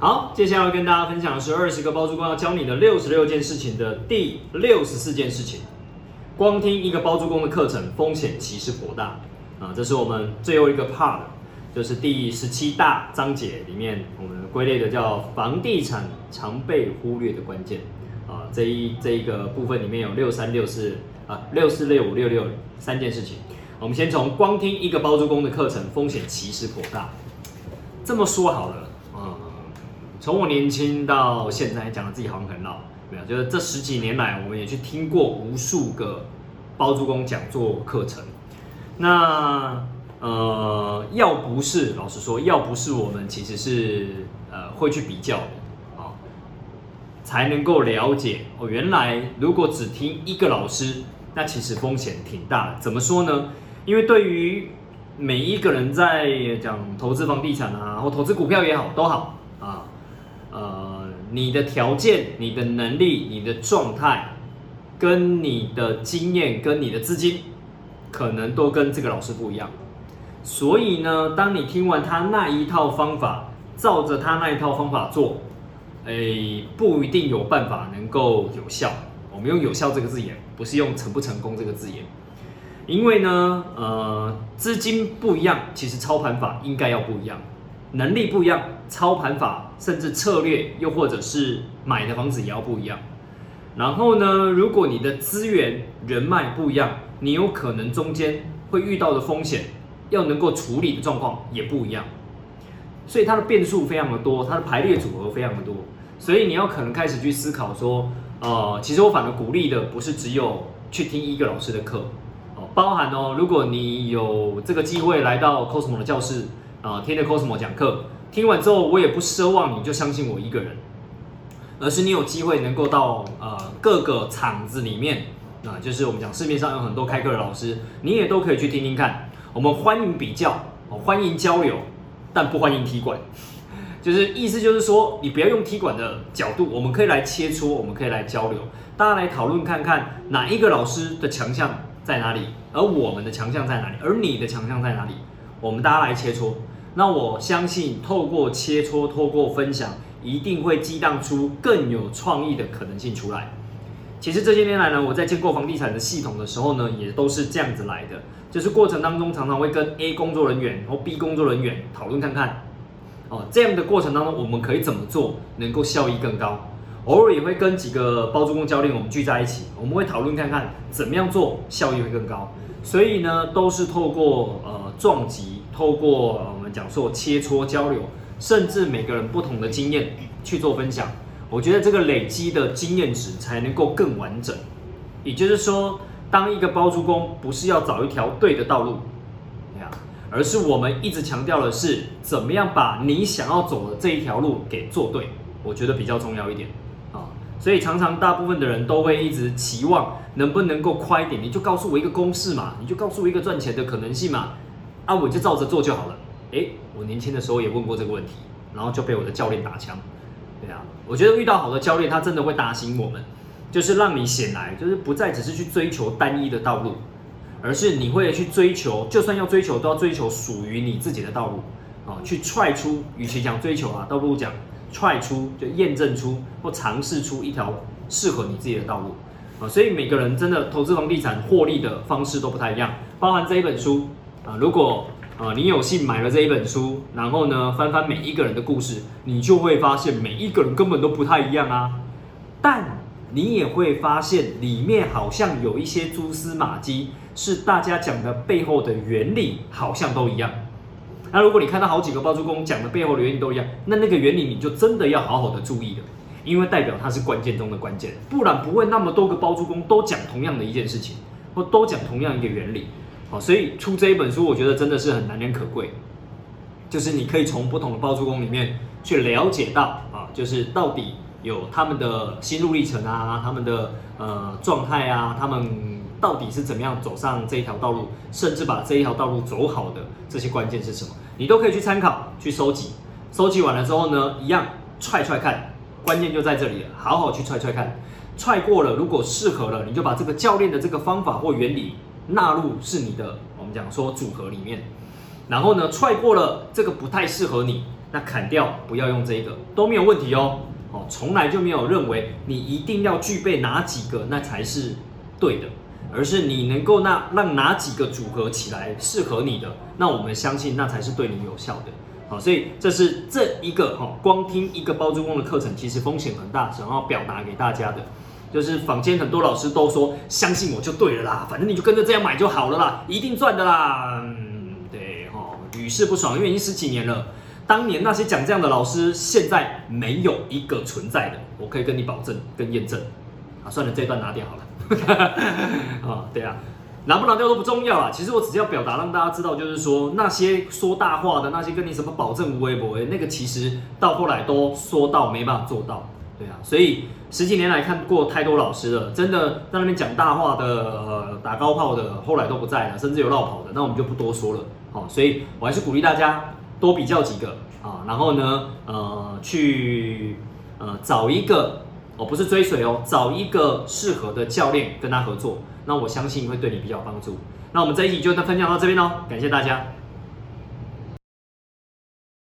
好，接下来要跟大家分享的是二十个包租公要教你的六十六件事情的第六十四件事情。光听一个包租公的课程，风险其实颇大啊！这是我们最后一个 part，就是第十七大章节里面我们归类的叫房地产常被忽略的关键啊。这一这一个部分里面有六三六四啊六四六五六六三件事情。我们先从光听一个包租公的课程，风险其实颇大。这么说好了啊。从我年轻到现在，讲的自己好像很老，没有，就是这十几年来，我们也去听过无数个包租公讲座课程。那呃，要不是老实说，要不是我们其实是呃会去比较的啊，才能够了解哦，原来如果只听一个老师，那其实风险挺大的。怎么说呢？因为对于每一个人在讲投资房地产啊，或投资股票也好，都好。呃，你的条件、你的能力、你的状态，跟你的经验、跟你的资金，可能都跟这个老师不一样。所以呢，当你听完他那一套方法，照着他那一套方法做，哎，不一定有办法能够有效。我们用“有效”这个字眼，不是用“成不成功”这个字眼，因为呢，呃，资金不一样，其实操盘法应该要不一样。能力不一样，操盘法甚至策略，又或者是买的房子也要不一样。然后呢，如果你的资源人脉不一样，你有可能中间会遇到的风险，要能够处理的状况也不一样。所以它的变数非常的多，它的排列组合非常的多。所以你要可能开始去思考说，呃，其实我反而鼓励的不是只有去听一个老师的课，哦，包含哦，如果你有这个机会来到 Cosmo 的教室。啊，听的 Cosmo 讲课，听完之后，我也不奢望你就相信我一个人，而是你有机会能够到呃各个场子里面，啊，就是我们讲市面上有很多开课的老师，你也都可以去听听看。我们欢迎比较，欢迎交流，但不欢迎踢馆。就是意思就是说，你不要用踢馆的角度，我们可以来切磋，我们可以来交流，大家来讨论看看哪一个老师的强项在哪里，而我们的强项在哪里，而你的强项在哪里。我们大家来切磋，那我相信透过切磋，透过分享，一定会激荡出更有创意的可能性出来。其实这些年来呢，我在建构房地产的系统的时候呢，也都是这样子来的，就是过程当中常常会跟 A 工作人员或 B 工作人员讨论看看，哦，这样的过程当中我们可以怎么做能够效益更高？偶尔也会跟几个包租公教练我们聚在一起，我们会讨论看看怎么样做效益会更高。所以呢，都是透过呃撞击，透过我们讲说切磋交流，甚至每个人不同的经验去做分享。我觉得这个累积的经验值才能够更完整。也就是说，当一个包租公不是要找一条对的道路，而是我们一直强调的是怎么样把你想要走的这一条路给做对，我觉得比较重要一点。所以常常大部分的人都会一直期望能不能够快一点，你就告诉我一个公式嘛，你就告诉我一个赚钱的可能性嘛，啊，我就照着做就好了。诶，我年轻的时候也问过这个问题，然后就被我的教练打枪。对啊，我觉得遇到好的教练，他真的会打醒我们，就是让你醒来，就是不再只是去追求单一的道路，而是你会去追求，就算要追求，都要追求属于你自己的道路啊，去踹出，与其讲追求啊，倒不如讲。踹出就验证出或尝试出一条适合你自己的道路。啊，所以每个人真的投资房地产获利的方式都不太一样，包含这一本书。啊，如果啊你有幸买了这一本书，然后呢翻翻每一个人的故事，你就会发现每一个人根本都不太一样啊，但你也会发现里面好像有一些蛛丝马迹，是大家讲的背后的原理好像都一样。那如果你看到好几个包租公讲的背后的原因都一样，那那个原理你就真的要好好的注意了，因为代表它是关键中的关键，不然不会那么多个包租公都讲同样的一件事情，或都讲同样一个原理。好，所以出这一本书，我觉得真的是很难能可贵，就是你可以从不同的包租公里面去了解到啊，就是到底有他们的心路历程啊，他们的呃状态啊，他们。到底是怎么样走上这一条道路，甚至把这一条道路走好的这些关键是什么？你都可以去参考、去收集。收集完了之后呢，一样踹踹看，关键就在这里了。好好去踹踹看，踹过了，如果适合了，你就把这个教练的这个方法或原理纳入是你的，我们讲说组合里面。然后呢，踹过了这个不太适合你，那砍掉不要用这个都没有问题哦。哦，从来就没有认为你一定要具备哪几个那才是对的，而是你能够那让哪几个组合起来适合你的，那我们相信那才是对你有效的。好，所以这是这一个哈，光听一个包租公的课程，其实风险很大，想要表达给大家的，就是坊间很多老师都说相信我就对了啦，反正你就跟着这样买就好了啦，一定赚的啦。嗯，对哈，屡试不爽，因为已经十几年了。当年那些讲这样的老师，现在没有一个存在的，我可以跟你保证跟验证。啊，算了，这段拿掉好了。啊，对啊。拿不拿掉都不重要啊，其实我只是要表达让大家知道，就是说那些说大话的那些跟你什么保证无微不微，那个其实到后来都说到没办法做到，对啊，所以十几年来看过太多老师了，真的在那边讲大话的、呃打高炮的，后来都不在了，甚至有绕跑的，那我们就不多说了。好，所以我还是鼓励大家多比较几个啊，然后呢，呃，去呃找一个。哦，不是追随哦，找一个适合的教练跟他合作，那我相信会对你比较帮助。那我们这一集就分享到这边喽，感谢大家。